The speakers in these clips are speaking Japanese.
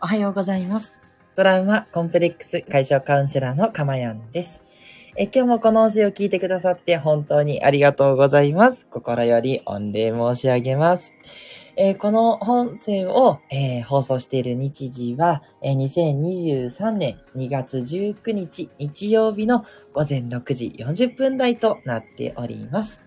おはようございます。トラウマコンプレックス解消カウンセラーのかまやんです。え今日もこの音声を聞いてくださって本当にありがとうございます。心より御礼申し上げます。えーこの音声を、えー放送している日時は、えー2023年2月19日日曜日の午前6時40分台となっております。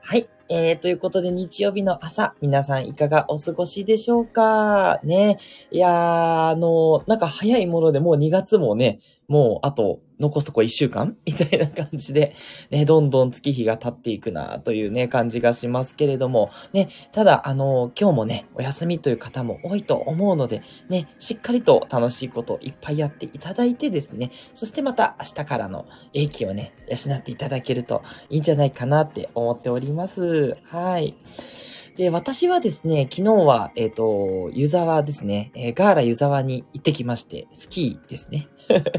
はい。えー、ということで日曜日の朝、皆さんいかがお過ごしでしょうか？ね。いやー、あのなんか早いものでもう2月もね、もうあと残すとこ1週間？みたいな感じで、ね、どんどん月日が経っていくなというね、感じがしますけれども、ね、ただ、あの今日もね、お休みという方も多いと思うので、ね、しっかりと楽しいことをいっぱいやっていただいてですね、そしてまた明日からの英気をね、養っていただけるといいんじゃないかなって思っております。はい。で、私はですね、昨日は、えっ、と、湯沢ですね、えーガーラ湯沢に行ってきまして、スキーですね。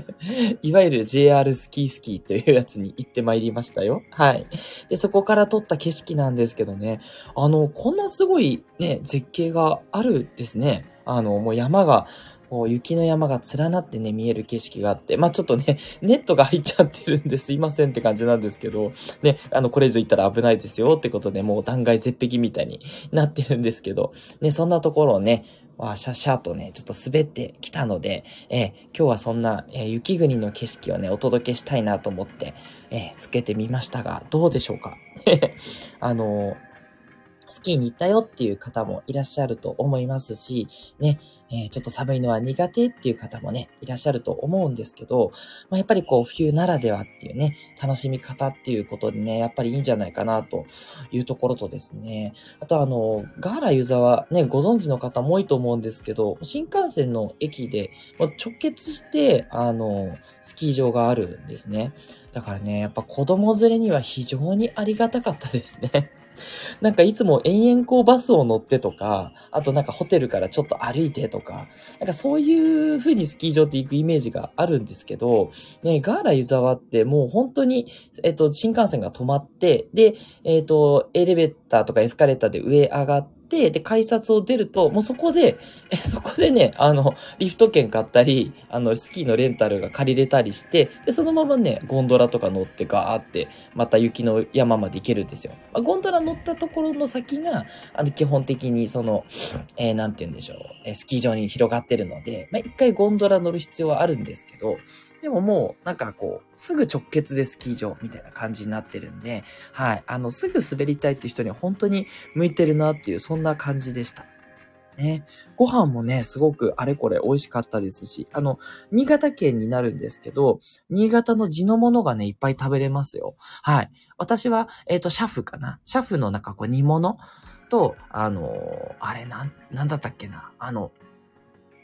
いわゆる JR スキースキーというやつに行ってまいりましたよ。はい。で、そこから撮った景色なんですけどね、あの、こんなすごいね、絶景があるですね。あの、もう山が、こう雪の山が連なってね、見える景色があって、まあちょっとね、ネットが入っちゃってるんですいませんって感じなんですけど、ね、あの、これ以上行ったら危ないですよってことで、もう断崖絶壁みたいになってるんですけど、ね、そんなところをね、わシャシャとね、ちょっと滑ってきたので、えー今日はそんな、えー雪国の景色をね、お届けしたいなと思って、えーつけてみましたが、どうでしょうか？あのースキーに行ったよっていう方もいらっしゃると思いますし、ね、えーちょっと寒いのは苦手っていう方もね、いらっしゃると思うんですけど、まあ、やっぱりこう、冬ならではっていうね、楽しみ方っていうことでね、やっぱりいいんじゃないかなというところとですね、あとあの、ガーラ湯沢ね、ご存知の方も多いと思うんですけど、新幹線の駅で直結して、あの、スキー場があるんですね。だからね、やっぱ子供連れには非常にありがたかったですね。なんかいつも延々こうバスを乗ってとか、あとなんかホテルからちょっと歩いてとか、なんかそういう風にスキー場って行くイメージがあるんですけど、ね、ガーラ湯沢ってもう本当に、えっと、新幹線が止まって、で、えっと、エレベーターとかエスカレーターで上上がって、で、改札を出ると、もうそこで、え、そこでね、あの、リフト券買ったり、あの、スキーのレンタルが借りれたりして、で、そのままね、ゴンドラとか乗ってガーって、また雪の山まで行けるんですよ。まあ、ゴンドラ乗ったところの先が、あの、基本的にその、えーなんて言うんでしょう、スキー場に広がってるので、まあ、一回ゴンドラ乗る必要はあるんですけど、でももう、なんかこう、すぐ直結でスキー場みたいな感じになってるんで、はい、あの、すぐ滑りたいっていう人には本当に向いてるなっていう、そんな感じでした。ね。ご飯もね、すごくあれこれ美味しかったですし、あの、新潟県になるんですけど、新潟の地のものがね、いっぱい食べれますよ。はい。私は、えっ、と、シャフかな。シャフのなんかこう煮物と、あのーあれなん、なんだったっけな。あの、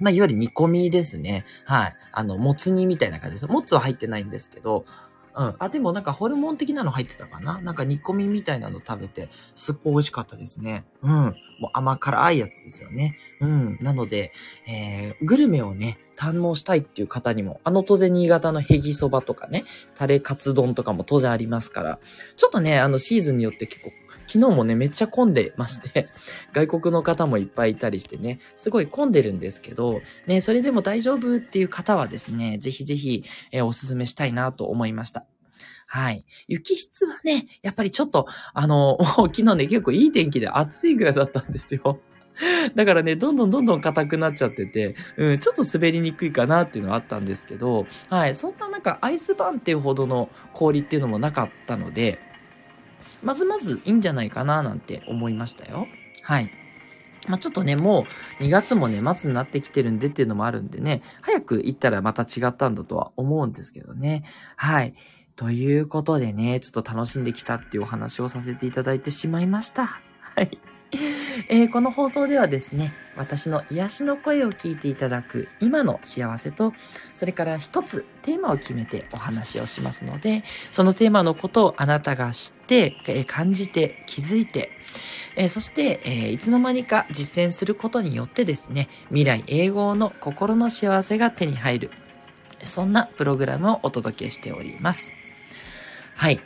まあ、いわゆる煮込みですね。はい。あの、もつ煮みたいな感じです。もつは入ってないんですけど、うん。あ、でもなんかホルモン的なの入ってたかな？なんか煮込みみたいなの食べて、すっごい美味しかったですね。うん。もう甘辛いやつですよね。うん。なので、えー、グルメをね、堪能したいっていう方にも、あの当然新潟のヘギそばとかね、タレカツ丼とかも当然ありますから、ちょっとね、あのシーズンによって結構、昨日もね、めっちゃ混んでまして、外国の方もいっぱいいたりしてね、すごい混んでるんですけど、ね、それでも大丈夫っていう方はですね、ぜひぜひ、えーおすすめしたいなと思いました。はい。雪質はね、やっぱりちょっと、あの、昨日ね、結構いい天気で暑いぐらいだったんですよ。だからね、どんどんどんどん硬くなっちゃってて、うん、ちょっと滑りにくいかなっていうのはあったんですけど、はい、そんななんかアイスバーンっていうほどの氷っていうのもなかったので、まずまずいいんじゃないかななんて思いましたよ。はい。まあ、ちょっとね、もう2月もね、末になってきてるんでっていうのもあるんでね、早く行ったらまた違ったんだとは思うんですけどね。はい。ということでね、ちょっと楽しんできたっていうお話をさせていただいてしまいました。はい。えーこの放送ではですね、私の癒しの声を聞いていただく今の幸せと、それから一つテーマを決めてお話をしますので、そのテーマのことをあなたが知って、えー感じて、気づいて、えーそして、えーいつの間にか実践することによってですね、未来永劫の心の幸せが手に入る。そんなプログラムをお届けしております。はい。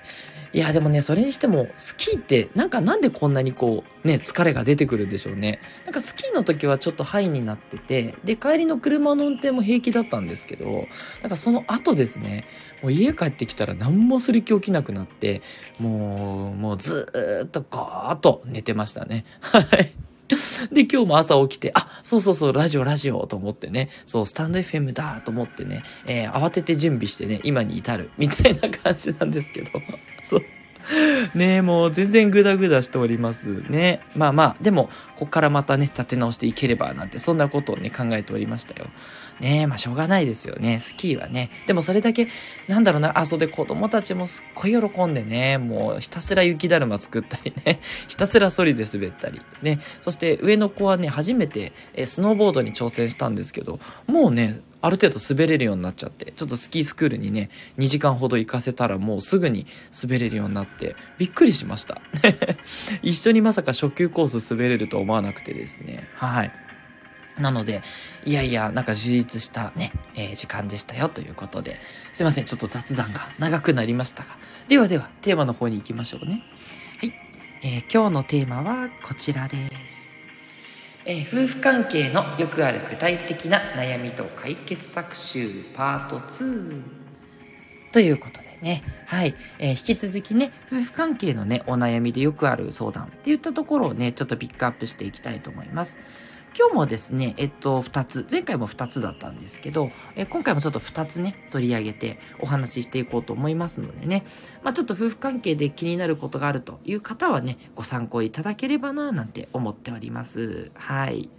いや、でもね、それにしても、スキーって、なんかなんでこんなにこう、ね、疲れが出てくるんでしょうね。なんかスキーの時はちょっとハイになってて、で、帰りの車の運転も平気だったんですけど、なんかその後ですね、もう家帰ってきたら何もする気起きなくなって、もう、もうずーっとガーっと寝てましたね。はい。で、今日も朝起きて、あ、そうそうそう、ラジオ、ラジオと思ってね、そう、スタンド FM だと思ってね、えー、慌てて準備してね、今に至る、みたいな感じなんですけど、そう。ねえ、もう全然グダグダしておりますね。まあまあ、でも、こっからまたね、立て直していければなんて、そんなことをね、考えておりましたよ。ねえ、まあしょうがないですよね。スキーはね。でもそれだけ、なんだろうな、あ、そうで子供たちもすっごい喜んでね、もうひたすら雪だるま作ったりね、ひたすらソリで滑ったり。ね、そして上の子はね、初めて、えスノーボードに挑戦したんですけど、もうね、ある程度滑れるようになっちゃって、ちょっとスキースクールにね、2時間ほど行かせたらもうすぐに滑れるようになって、びっくりしました。一緒にまさか初級コース滑れると思わなくてですね。はい。なので、いやいや、なんか充実したね、えー、時間でしたよということで、すいません、ちょっと雑談が長くなりましたが。ではでは、テーマの方に行きましょうね。はい。えー、今日のテーマはこちらです。え、夫婦関係のよくある具体的な悩みと解決策集パート2ということでね、はい、えー、引き続きね、夫婦関係のね、お悩みでよくある相談っていったところをね、ちょっとピックアップしていきたいと思います。今日もですね、えっと、2つ、前回も2つだったんですけど、え今回もちょっと2つね、取り上げてお話ししていこうと思いますのでね、まあちょっと夫婦関係で気になることがあるという方はね、ご参考いただければな、なんて思っております。はい。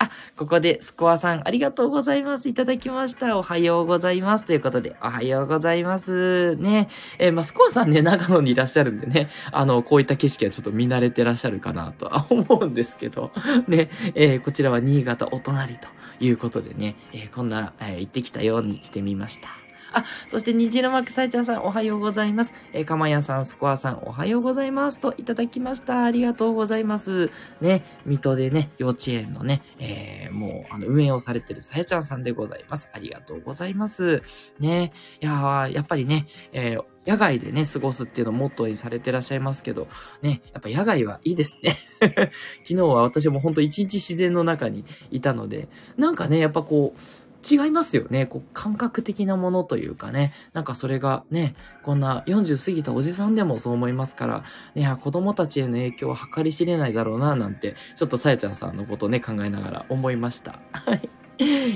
あ、ここでスコアさんありがとうございます。いただきました。おはようございます。ということで、おはようございます。ね。えー、まあ、スコアさんね、長野にいらっしゃるんでね、あの、こういった景色はちょっと見慣れてらっしゃるかなとは思うんですけど、ね、えー、こちらは新潟お隣ということでね、えー、こんな、え行ってきたようにしてみました。あ、そして虹色マークサイちゃんさんおはようございます。えー、かまやさん、スコアさんおはようございます。といただきました。ありがとうございます。ね、水戸でね、幼稚園のね、えー、もう、あの、運営をされてるさやちゃんさんでございます。ありがとうございます。ね、いや、やっぱりね、えー、野外でね、過ごすっていうのをモットーにされてらっしゃいますけど、ね、やっぱ野外はいいですね。昨日は私もほんと一日自然の中にいたので、なんかね、やっぱこう、違いますよね。こう、感覚的なものというかね。なんかそれがね、こんな40過ぎたおじさんでもそう思いますから、ね、子供たちへの影響は計り知れないだろうな、なんて、ちょっとさやちゃんさんのことをね、考えながら思いました。はい。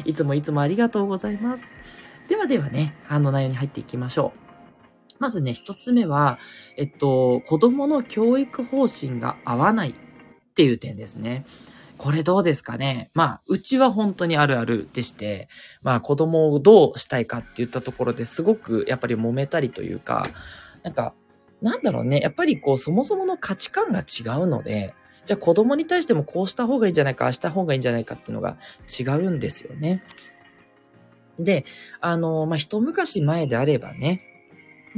いつもいつもありがとうございます。ではではね、あの内容に入っていきましょう。まずね、一つ目は、えっと、子供の教育方針が合わないっていう点ですね。これどうですかね？まあ、うちは本当にあるあるでして、まあ子供をどうしたいかって言ったところですごくやっぱり揉めたりというか、なんか、なんだろうね、やっぱりこうそもそもの価値観が違うので、じゃあ子供に対してもこうした方がいいんじゃないか、ああした方がいいんじゃないかっていうのが違うんですよね。で、あの、まあ、一昔前であればね、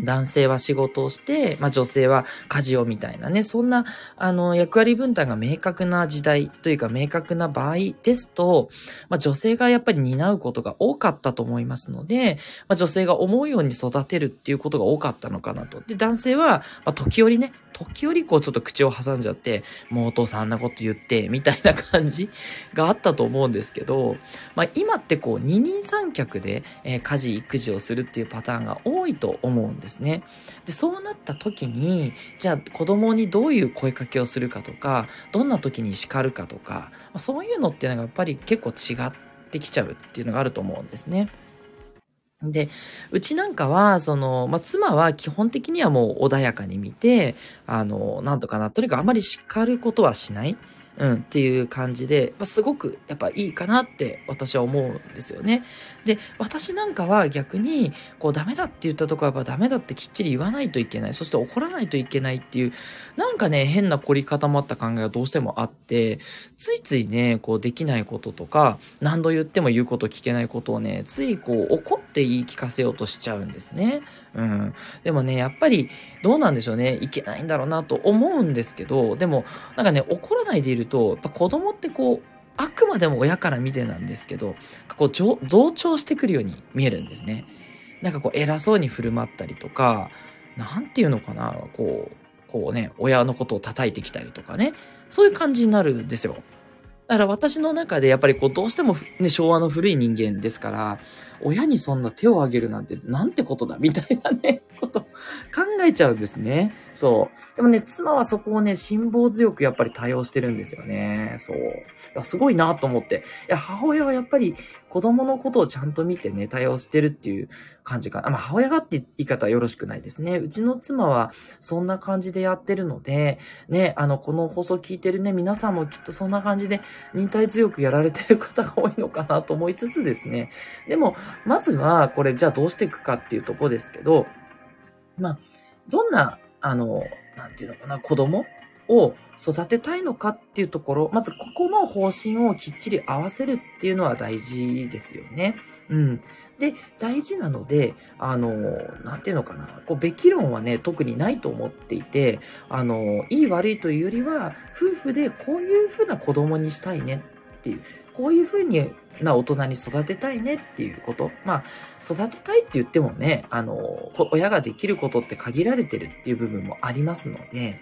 男性は仕事をして、まあ、女性は家事をみたいなね、そんな、あの、役割分担が明確な時代というか明確な場合ですと、まあ、女性がやっぱり担うことが多かったと思いますので、まあ、女性が思うように育てるっていうことが多かったのかなと。で、男性は、ま、時折ね、時折こうちょっと口を挟んじゃって、もうお父さんあんなこと言って、みたいな感じがあったと思うんですけど、まあ今ってこう二人三脚で、えー、家事育児をするっていうパターンが多いと思うんですですね。で、そうなった時に、じゃあ子供にどういう声かけをするかとか、どんな時に叱るかとか、そういうのっていうのがやっぱり結構違ってきちゃうっていうのがあると思うんですね。で、うちなんかは、その、まあ、妻は基本的にはもう穏やかに見て、あの、なんとかな、とにかくあまり叱ることはしない。うん、っていう感じで、まあ、すごくやっぱいいかなって私は思うんですよね。で、私なんかは逆に、こうダメだって言ったとこはやっぱダメだってきっちり言わないといけない。そして怒らないといけないっていう、なんかね、変な凝り固まった考えがどうしてもあって、ついついね、こうできないこととか、何度言っても言うこと聞けないことをね、ついこう怒って言い聞かせようとしちゃうんですね。うん。でもね、やっぱりどうなんでしょうね。いけないんだろうなと思うんですけど、でも、なんかね、怒らないでいると、やっぱ子供ってこう、あくまでも親から見てなんですけど、こう増長してくるように見えるんですね。なんかこう偉そうに振る舞ったりとか、なんていうのかな、こう、こうね、親のことを叩いてきたりとかね、そういう感じになるんですよ。だから私の中でやっぱりこうどうしてもね、昭和の古い人間ですから、親にそんな手を挙げるなんてなんてことだみたいなね、こと考えちゃうんですね。そう。でもね、妻はそこをね、辛抱強くやっぱり対応してるんですよね。そう。いや、すごいなと思って。いや、母親はやっぱり子供のことをちゃんと見てね、対応してるっていう感じかな。まあ、母親がって言い方はよろしくないですね。うちの妻はそんな感じでやってるので、ね、あの、この放送聞いてるね、皆さんもきっとそんな感じで忍耐強くやられてる方が多いのかなと思いつつですね。でも、まずは、これじゃあどうしていくかっていうとこですけど、まあ、どんな、あの、なんていうのかな、子供を育てたいのかっていうところ、まずここの方針をきっちり合わせるっていうのは大事ですよね。うん。で、大事なので、あの、なんていうのかな、こう、べき論はね、特にないと思っていて、あの、いい悪いというよりは、夫婦でこういうふうな子供にしたいねっていう、こういうふうにな大人に育てたいねっていうこと。まあ、育てたいって言ってもね、あの、親ができることって限られてるっていう部分もありますので、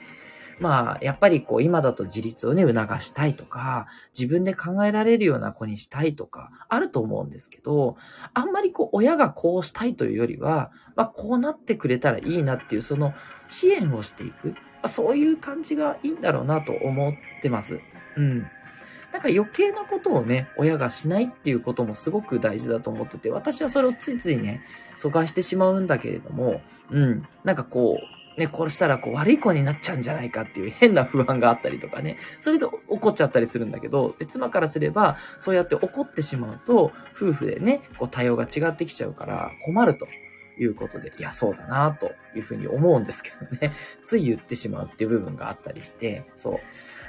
まあ、やっぱりこう、今だと自立をね、促したいとか、自分で考えられるような子にしたいとか、あると思うんですけど、あんまりこう、親がこうしたいというよりは、まあ、こうなってくれたらいいなっていう、その、支援をしていく。まあ、そういう感じがいいんだろうなと思ってます。うん。なんか余計なことをね、親がしないっていうこともすごく大事だと思ってて、私はそれをついついね、阻害してしまうんだけれども、うん、なんかこう、ね、こしたらこう悪い子になっちゃうんじゃないかっていう変な不安があったりとかね、それで怒っちゃったりするんだけど、で妻からすれば、そうやって怒ってしまうと、夫婦でね、こう対応が違ってきちゃうから困ると。いうことで、いや、そうだなというふうに思うんですけどね。つい言ってしまうっていう部分があったりして、そう。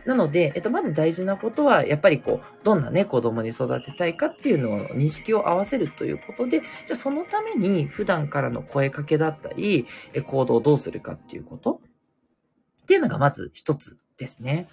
なので、えっと、まず大事なことは、やっぱりこう、どんなね、子供に育てたいかっていうのを認識を合わせるということで、じゃあそのために普段からの声かけだったり、行動をどうするかっていうことっていうのがまず一つですね。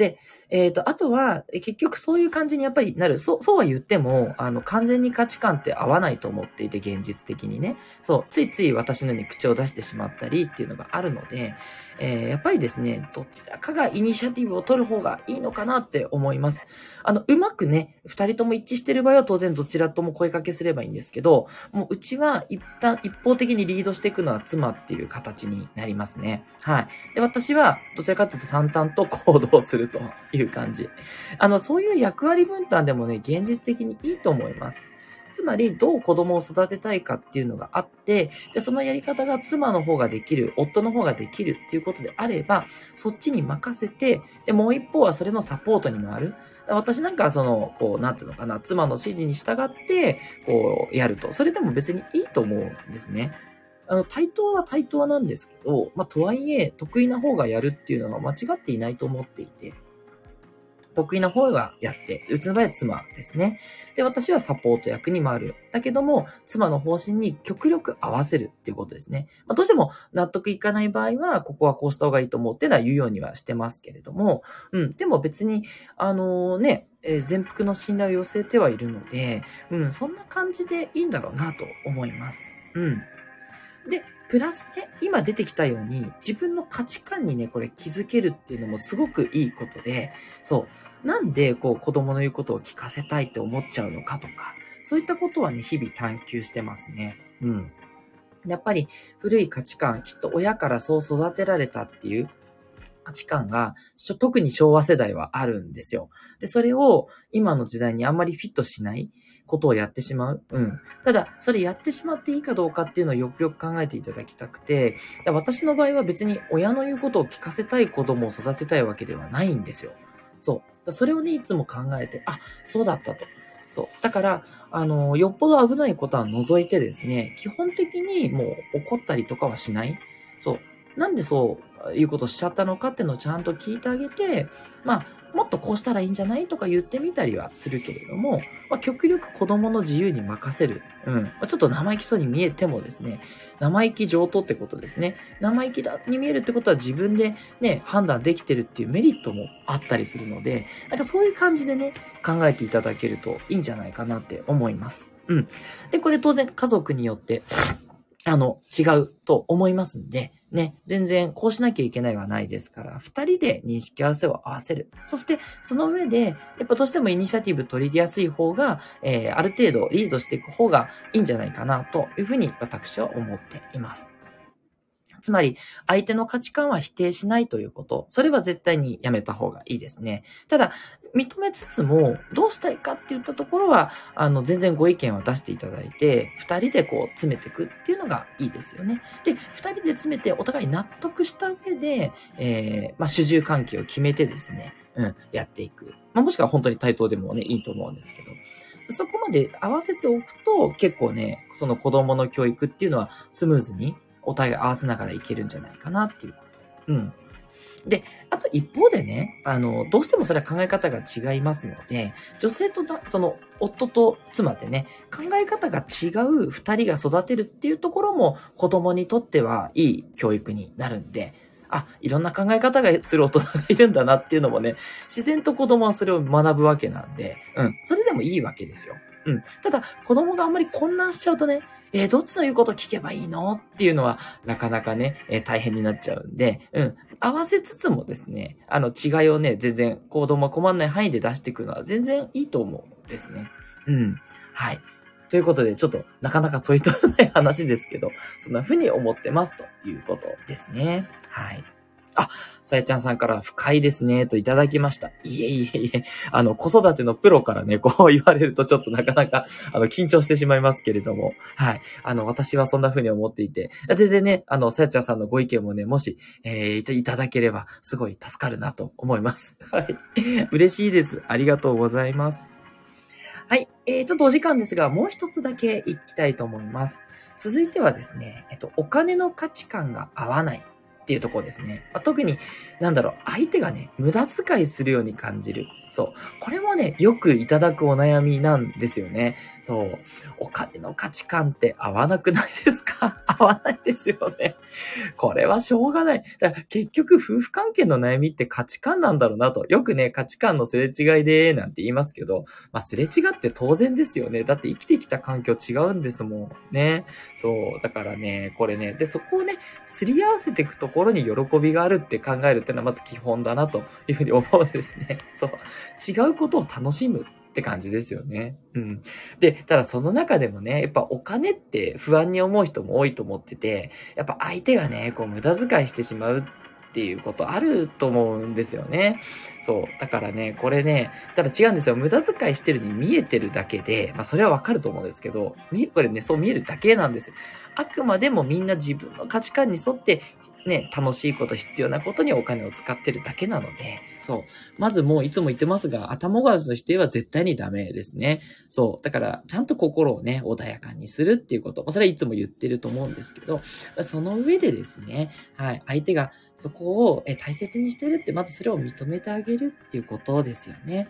で、えっ、ー、と、あとは、結局そういう感じにやっぱりなる。そう、そうは言っても、あの、完全に価値観って合わないと思っていて、現実的にね。そう、ついつい私のように口を出してしまったりっていうのがあるので、えー、やっぱりですね、どちらかがイニシアティブを取る方がいいのかなって思います。あの、うまくね、二人とも一致してる場合は当然どちらとも声かけすればいいんですけど、もううちは一旦一方的にリードしていくのは妻っていう形になりますね。はい。で、私はどちらかというと淡々と行動するという感じ。あの、そういう役割分担でもね、現実的にいいと思います。つまり、どう子供を育てたいかっていうのがあって、で、そのやり方が妻の方ができる、夫の方ができるっていうことであれば、そっちに任せて、で、もう一方はそれのサポートに回る。私なんかはその、こう、なんていうのかな、妻の指示に従って、こう、やると。それでも別にいいと思うんですね。あの、対等は対等なんですけど、まあ、とはいえ、得意な方がやるっていうのは間違っていないと思っていて、得意な方がやって、うちの場合は妻ですね。で、私はサポート役に回る。だけども、妻の方針に極力合わせるっていうことですね。まあ、どうしても納得いかない場合は、ここはこうした方がいいと思っていうのは言うようにはしてますけれども、うん、でも別に、あのー、ね、えー、全幅の信頼を寄せてはいるので、うん、そんな感じでいいんだろうなと思います。うん。で、プラスね、今出てきたように、自分の価値観にね、これ気づけるっていうのもすごくいいことで、そう。なんで、こう、子供の言うことを聞かせたいって思っちゃうのかとか、そういったことはね、日々探求してますね。うん。やっぱり、古い価値観、きっと親からそう育てられたっていう価値観が、特に昭和世代はあるんですよ。で、それを今の時代にあんまりフィットしない。ことをやってしまう。うん。ただ、それやってしまっていいかどうかっていうのをよくよく考えていただきたくて、私の場合は別に親の言うことを聞かせたい子供を育てたいわけではないんですよ。そう。それをね、いつも考えて、あ、そうだったと。そう。だから、あの、よっぽど危ないことは除いてですね、基本的にもう怒ったりとかはしない。そう。なんでそういうことしちゃったのかっていうのをちゃんと聞いてあげて、まあ、もっとこうしたらいいんじゃないとか言ってみたりはするけれども、まあ、極力子供の自由に任せる。うん。ちょっと生意気そうに見えてもですね、生意気上等ってことですね。生意気だに見えるってことは自分でね、判断できてるっていうメリットもあったりするので、なんかそういう感じでね、考えていただけるといいんじゃないかなって思います。うん。で、これ当然家族によってあの、違うと思いますんで、ね、全然こうしなきゃいけないはないですから、二人で認識合わせを合わせる。そして、その上で、やっぱどうしてもイニシアティブ取りやすい方が、えー、ある程度リードしていく方がいいんじゃないかな、というふうに私は思っています。つまり、相手の価値観は否定しないということ。それは絶対にやめた方がいいですね。ただ、認めつつも、どうしたいかって言ったところは、あの、全然ご意見を出していただいて、二人でこう、詰めていくっていうのがいいですよね。で、二人で詰めて、お互い納得した上で、えー、まあ、主従関係を決めてですね、うん、やっていく。まあ、もしくは本当に対等でもね、いいと思うんですけど。そこまで合わせておくと、結構ね、その子供の教育っていうのはスムーズにお互い合わせながらいけるんじゃないかなっていうこと。うん。で、あと一方でね、あの、どうしてもそれは考え方が違いますので、女性とだ、その、夫と妻でね、考え方が違う二人が育てるっていうところも子供にとってはいい教育になるんで、あ、いろんな考え方がする大人がいるんだなっていうのもね、自然と子供はそれを学ぶわけなんで、うん、それでもいいわけですよ。うん。ただ、子供があんまり混乱しちゃうとね、えー、どっちの言うこと聞けばいいのっていうのは、なかなかね、えー、大変になっちゃうんで、うん。合わせつつもですね、あの違いをね、全然、子供は困んない範囲で出していくのは全然いいと思うんですね。うん。はい。ということで、ちょっとなかなか問い取らない話ですけど、そんな風に思ってますということですね。はい。あ、さやちゃんさんから深いですね、といただきました。いえいえいえ、あの、子育てのプロからね、こう言われるとちょっとなかなか、あの、緊張してしまいますけれども、はい。あの、私はそんな風に思っていて、全然ね、あの、さやちゃんさんのご意見もね、もし、えー、いただければ、すごい助かるなと思います。はい。嬉しいです。ありがとうございます。はい。えー、ちょっとお時間ですが、もう一つだけ行きたいと思います。続いてはですね、えっと、お金の価値観が合わない。っていうところですね。まあ、特に、なんだろう、相手がね、無駄遣いするように感じる。そう。これもね、よくいただくお悩みなんですよね。そう。お金の価値観って合わなくないですか？合わないですよね。これはしょうがない。だから結局、夫婦関係の悩みって価値観なんだろうなと。よくね、価値観のすれ違いで、なんて言いますけど、まあ、すれ違って当然ですよね。だって生きてきた環境違うんですもん。ね。そう。だからね、これね、で、そこをね、すり合わせていくところに喜びがあるって考えるっていうのはまず基本だなというふうに思うんですね。そう。違うことを楽しむって感じですよね。うん。で、ただその中でもね、やっぱお金って不安に思う人も多いと思ってて、やっぱ相手がね、こう無駄遣いしてしまうっていうことあると思うんですよね。そう。だからね、これね、ただ違うんですよ。無駄遣いしてるに見えてるだけで、まあそれはわかると思うんですけど、これね、そう見えるだけなんです。あくまでもみんな自分の価値観に沿ってね、楽しいこと、必要なことにお金を使ってるだけなので、そう。まずもういつも言ってますが、頭ごわずの否定は絶対にダメですね。そう。だから、ちゃんと心をね、穏やかにするっていうこと。それはいつも言ってると思うんですけど、その上でですね、はい、相手がそこを大切にしてるって、まずそれを認めてあげるっていうことですよね。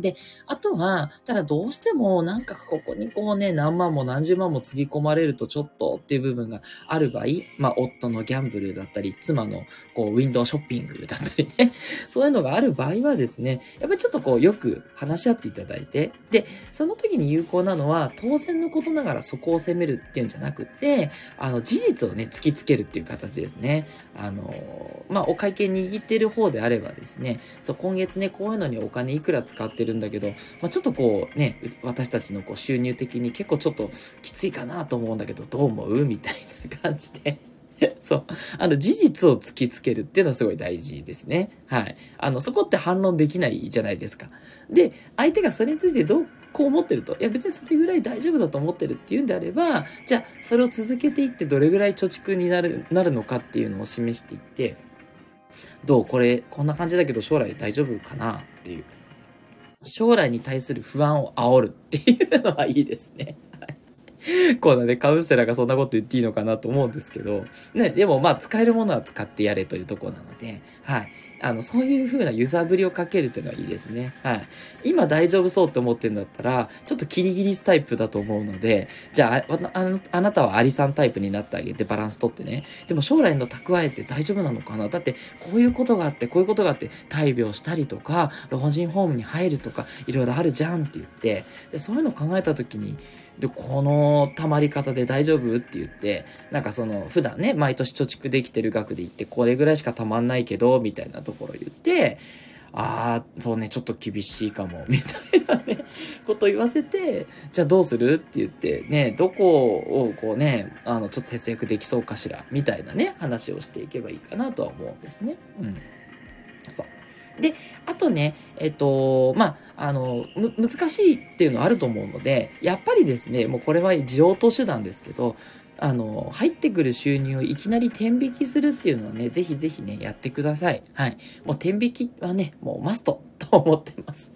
で、あとは、ただどうしてもなんかここにこうね、何万も何十万もつぎ込まれるとちょっとっていう部分がある場合、まあ夫のギャンブルだったり、妻のこうウィンドウショッピングだったりね、そういうのがある場合はですね、やっぱりちょっとこうよく話し合っていただいて、で、その時に有効なのは当然のことながらそこを責めるっていうんじゃなくて、あの事実をね、突きつけるっていう形ですね。あの、まあお会計握ってる方であればですね、そう今月ね、こういうのにお金いくら使ってるるんだけど、まあ、ちょっとこうね、私たちのこう収入的に結構ちょっときついかなと思うんだけど、どう思うみたいな感じで そう。あの、事実を突きつけるっていうのはすごい大事ですね。はい。あの、そこって反論できないじゃないですか。で、相手がそれについてどう、こう思ってると。いや、別にそれぐらい大丈夫だと思ってるっていうんであれば、じゃあ、それを続けていってどれぐらい貯蓄になる、なるのかっていうのを示していって、どうこれ、こんな感じだけど将来大丈夫かなっていう。将来に対する不安を煽るっていうのはいいですね。こうなねカウンセラーがそんなこと言っていいのかなと思うんですけど、ね、でもまあ使えるものは使ってやれというとこなので、はい。あの、そういう風な揺さぶりをかけるというのはいいですね。はい。今大丈夫そうって思ってるんだったら、ちょっとキリギリスタイプだと思うので、じゃあ、あのあなたはアリさんタイプになってあげてバランス取ってね。でも将来の蓄えって大丈夫なのかな？だって、こういうことがあって、こういうことがあって、大病したりとか、老人ホームに入るとか、いろいろあるじゃんって言って、でそういうのを考えた時に、で、この溜まり方で大丈夫？って言って、なんかその、普段ね、毎年貯蓄できてる額で言って、これぐらいしか溜まんないけど、みたいなところ言って、ああ、そうね、ちょっと厳しいかも、みたいなね、こと言わせて、じゃあどうする？って言って、ね、どこをこうね、あの、ちょっと節約できそうかしら、みたいなね、話をしていけばいいかなとは思うんですね。うん。で、あとね、えっと、まあ、あの、難しいっていうのはあると思うので、やっぱりですね、もうこれは上等手段ですけど、あの、入ってくる収入をいきなり天引きするっていうのはね、ぜひぜひね、やってください。はい。もう天引きはね、もうマストと思ってます。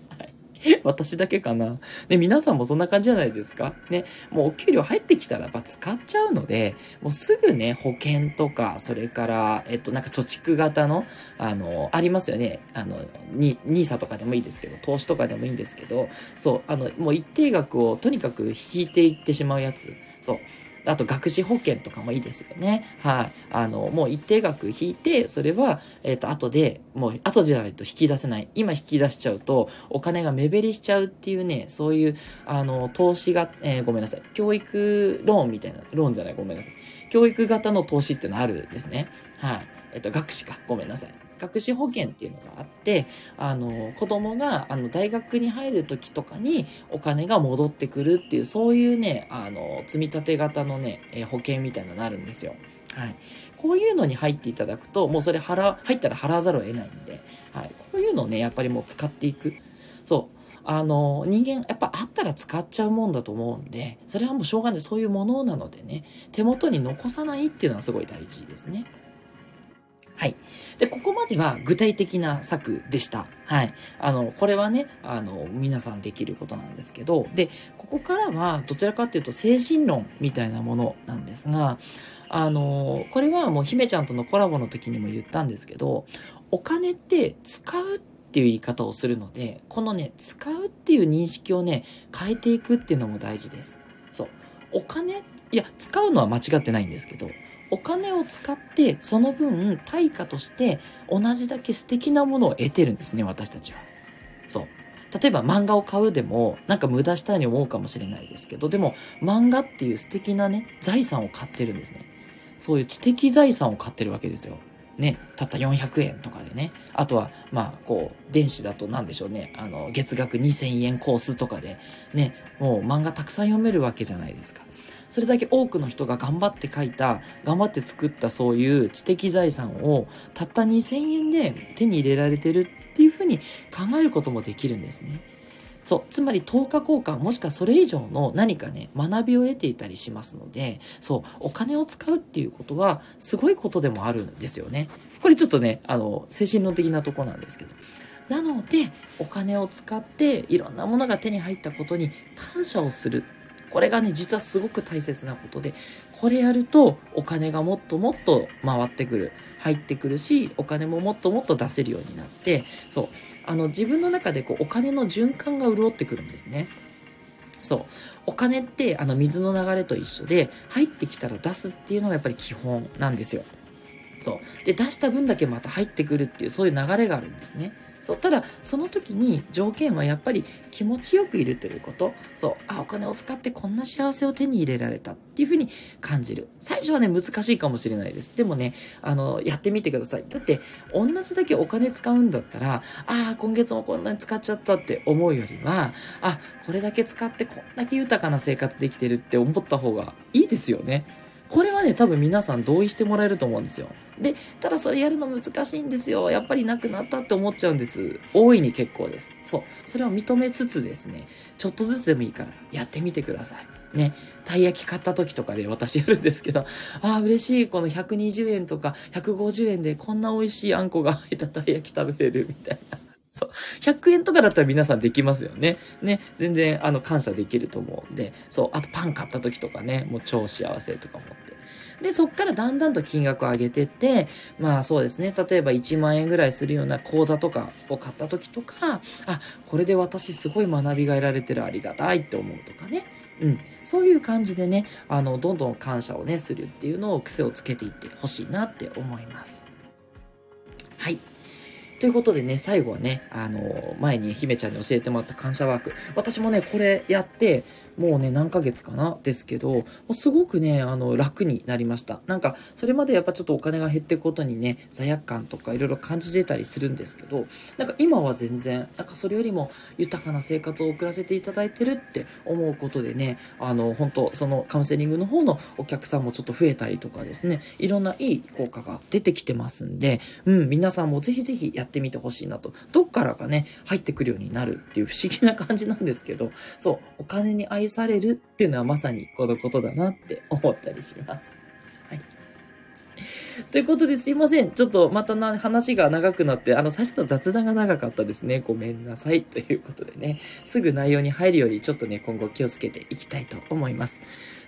私だけかな。で、皆さんもそんな感じじゃないですかね。もうお給料入ってきたらやっぱ使っちゃうので、もうすぐね、保険とか、それから、えっと、なんか貯蓄型の、あの、ありますよね。あの、に、ニーサとかでもいいですけど、投資とかでもいいんですけど、そう、あの、もう一定額をとにかく引いていってしまうやつ。そう。あと、学資保険とかもいいですよね。はい。あの、もう一定額引いて、それは、えっ、ー、と、後で、もう、後じゃないと引き出せない。今引き出しちゃうと、お金が目減りしちゃうっていうね、そういう、あの、投資が、えー、ごめんなさい。教育ローンみたいな、ローンじゃない、ごめんなさい。教育型の投資ってのあるんですね。はい。えっ、ー、と、学資か。ごめんなさい。学資保険っていうのがあって、あの、子供が、あの、大学に入る時とかにお金が戻ってくるっていう、そういうね、あの、積立型のね、え保険みたいなのがあるんですよ。はい。こういうのに入っていただくと、もうそれ払、入ったら払わざるを得ないんで、はい。こういうのをね、やっぱりもう使っていく。そう。あの、人間、やっぱあったら使っちゃうもんだと思うんで、それはもうしょうがない。そういうものなのでね、手元に残さないっていうのはすごい大事ですね。はい。で、ここまでは具体的な策でした。はい。あの、これはね、あの、皆さんできることなんですけど、で、ここからはどちらかっていうと精神論みたいなものなんですが、あの、これはもう姫ちゃんとのコラボの時にも言ったんですけど、お金って使うっていう言い方をするので、このね、使うっていう認識をね、変えていくっていうのも大事です。そう。お金、いや、使うのは間違ってないんですけど、お金を使ってその分対価として同じだけ素敵なものを得てるんですね、私たちは。そう。例えば漫画を買うでもなんか無駄したいに思うかもしれないですけど、でも漫画っていう素敵なね、財産を買ってるんですね。そういう知的財産を買ってるわけですよ。ね、たった400円とかでね。あとは、まあ、こう、電子だと何でしょうね。あの、月額2000円コースとかで、ね、もう漫画たくさん読めるわけじゃないですか。それだけ多くの人が頑張って書いた、頑張って作ったそういう知的財産をたった2000円で手に入れられてるっていうふうに考えることもできるんですね。そう。つまり10日交換もしくはそれ以上の何かね、学びを得ていたりしますので、そう、お金を使うっていうことはすごいことでもあるんですよね。これちょっとね、あの、精神論的なとこなんですけど。なので、お金を使っていろんなものが手に入ったことに感謝をするこれがね、実はすごく大切なことで、これやるとお金がもっともっと回ってくる。入ってくるし、お金ももっともっと出せるようになって、そう。あの、自分の中でこう、お金の循環が潤ってくるんですね。そう。お金って、あの、水の流れと一緒で、入ってきたら出すっていうのがやっぱり基本なんですよ。そう。で、出した分だけまた入ってくるっていう、そういう流れがあるんですね。そう、ただ、その時に条件はやっぱり気持ちよくいるということ。そう、あ、お金を使ってこんな幸せを手に入れられたっていうふうに感じる。最初はね、難しいかもしれないです。でもね、あの、やってみてください。だって、同じだけお金使うんだったら、ああ、今月もこんなに使っちゃったって思うよりは、あ、これだけ使ってこんだけ豊かな生活できてるって思った方がいいですよね。これはね、多分皆さん同意してもらえると思うんですよ。で、ただそれやるの難しいんですよ。やっぱりなくなったって思っちゃうんです。大いに結構です。そう。それを認めつつですね、ちょっとずつでもいいからやってみてください。ね、たい焼き買った時とかで私やるんですけど、ああ、嬉しい。この120円とか150円でこんな美味しいあんこが入ったたい焼き食べれるみたいな。そう。100円とかだったら皆さんできますよね。ね。全然、あの、感謝できると思うんで。そう。あと、パン買った時とかね、もう超幸せとか思。で、そっからだんだんと金額を上げてって、まあそうですね。例えば1万円ぐらいするような講座とかを買った時とか、あ、これで私すごい学びが得られてるありがたいって思うとかね。うん。そういう感じでね、あの、どんどん感謝をね、するっていうのを癖をつけていってほしいなって思います。はい。ということでね、最後はね、あの、前に姫ちゃんに教えてもらった感謝ワーク。私もね、これやって、もうね、何ヶ月かな？ですけど、すごくね、あの、楽になりました。なんか、それまでやっぱちょっとお金が減っていくことにね、罪悪感とかいろいろ感じてたりするんですけど、なんか今は全然、なんかそれよりも豊かな生活を送らせていただいてるって思うことでね、あの、本当そのカウンセリングの方のお客さんもちょっと増えたりとかですね、いろんないい効果が出てきてますんで、うん、皆さんもぜひぜひやってみてほしいなと。どっからかね、入ってくるようになるっていう不思議な感じなんですけど、そう、お金に愛されるっていうのはまさにこのことだなって思ったりします。はい。ということですいません。ちょっとまたな話が長くなって、あの、最初の雑談が長かったですね。ごめんなさい。ということでね、すぐ内容に入るよりちょっとね、今後気をつけていきたいと思います。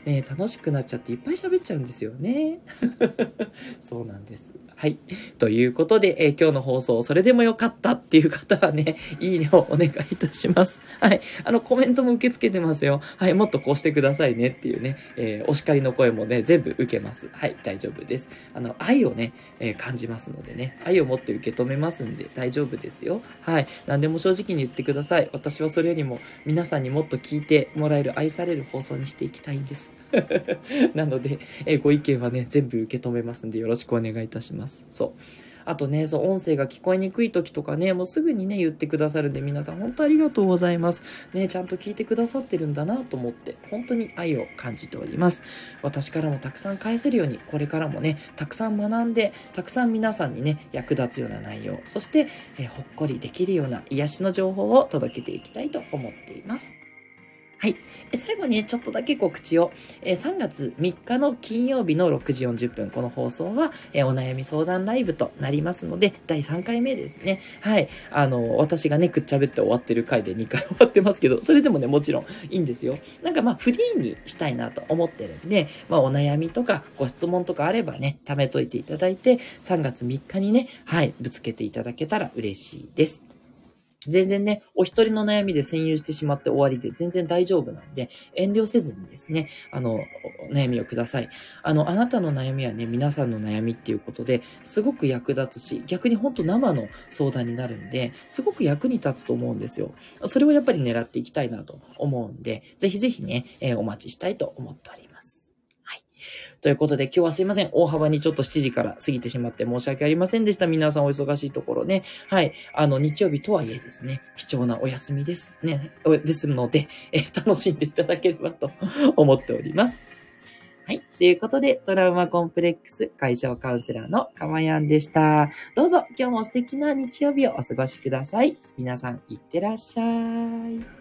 ね、楽しくなっちゃっていっぱい喋っちゃうんですよね。そうなんです。はい。ということで、えー、今日の放送、それでもよかったっていう方はね、いいねをお願いいたします。はい。あの、コメントも受け付けてますよ。はい。もっとこうしてくださいねっていうね、えー、お叱りの声もね、全部受けます。はい。大丈夫です。あの、愛をね、えー、感じますのでね、愛を持って受け止めますんで大丈夫ですよ。はい。何でも正直に言ってください。私はそれよりも皆さんにもっと聞いてもらえる愛される放送にしていきたいんです。なので、えご意見はね、全部受け止めますんでよろしくお願いいたします。そう。あとね、そう、音声が聞こえにくい時とかね、もうすぐにね、言ってくださるんで、皆さん本当ありがとうございます。ね、ちゃんと聞いてくださってるんだなと思って、本当に愛を感じております。私からもたくさん返せるように、これからもね、たくさん学んで、たくさん皆さんにね、役立つような内容、そして、えほっこりできるような癒しの情報を届けていきたいと思っています。はい。最後にね、ちょっとだけ告知を。え3月3日の金曜日の6時40分、この放送は、えお悩み相談ライブとなりますので、第3回目ですね。はい。あの、私がね、くっちゃべって終わってる回で2回終わってますけど、それでもね、もちろんいいんですよ。なんかまあ、フリーにしたいなと思ってるんで、まあ、お悩みとかご質問とかあればね、貯めといていただいて、3月3日にね、はい、ぶつけていただけたら嬉しいです。全然ね、お一人の悩みで占有してしまって終わりで全然大丈夫なんで、遠慮せずにですね、あの、悩みをください。あの、あなたの悩みはね、皆さんの悩みっていうことで、すごく役立つし、逆にほんと生の相談になるんで、すごく役に立つと思うんですよ。それをやっぱり狙っていきたいなと思うんで、ぜひぜひね、えー、お待ちしたいと思っております。ということで今日はすいません。大幅にちょっと7時から過ぎてしまって申し訳ありませんでした。皆さんお忙しいところね。はい。あの、日曜日とはいえですね、貴重なお休みです。ね。ですので、え楽しんでいただければと思っております。はい。ということで、トラウマコンプレックス解消カウンセラーのかまやんでした。どうぞ今日も素敵な日曜日をお過ごしください。皆さん、いってらっしゃい。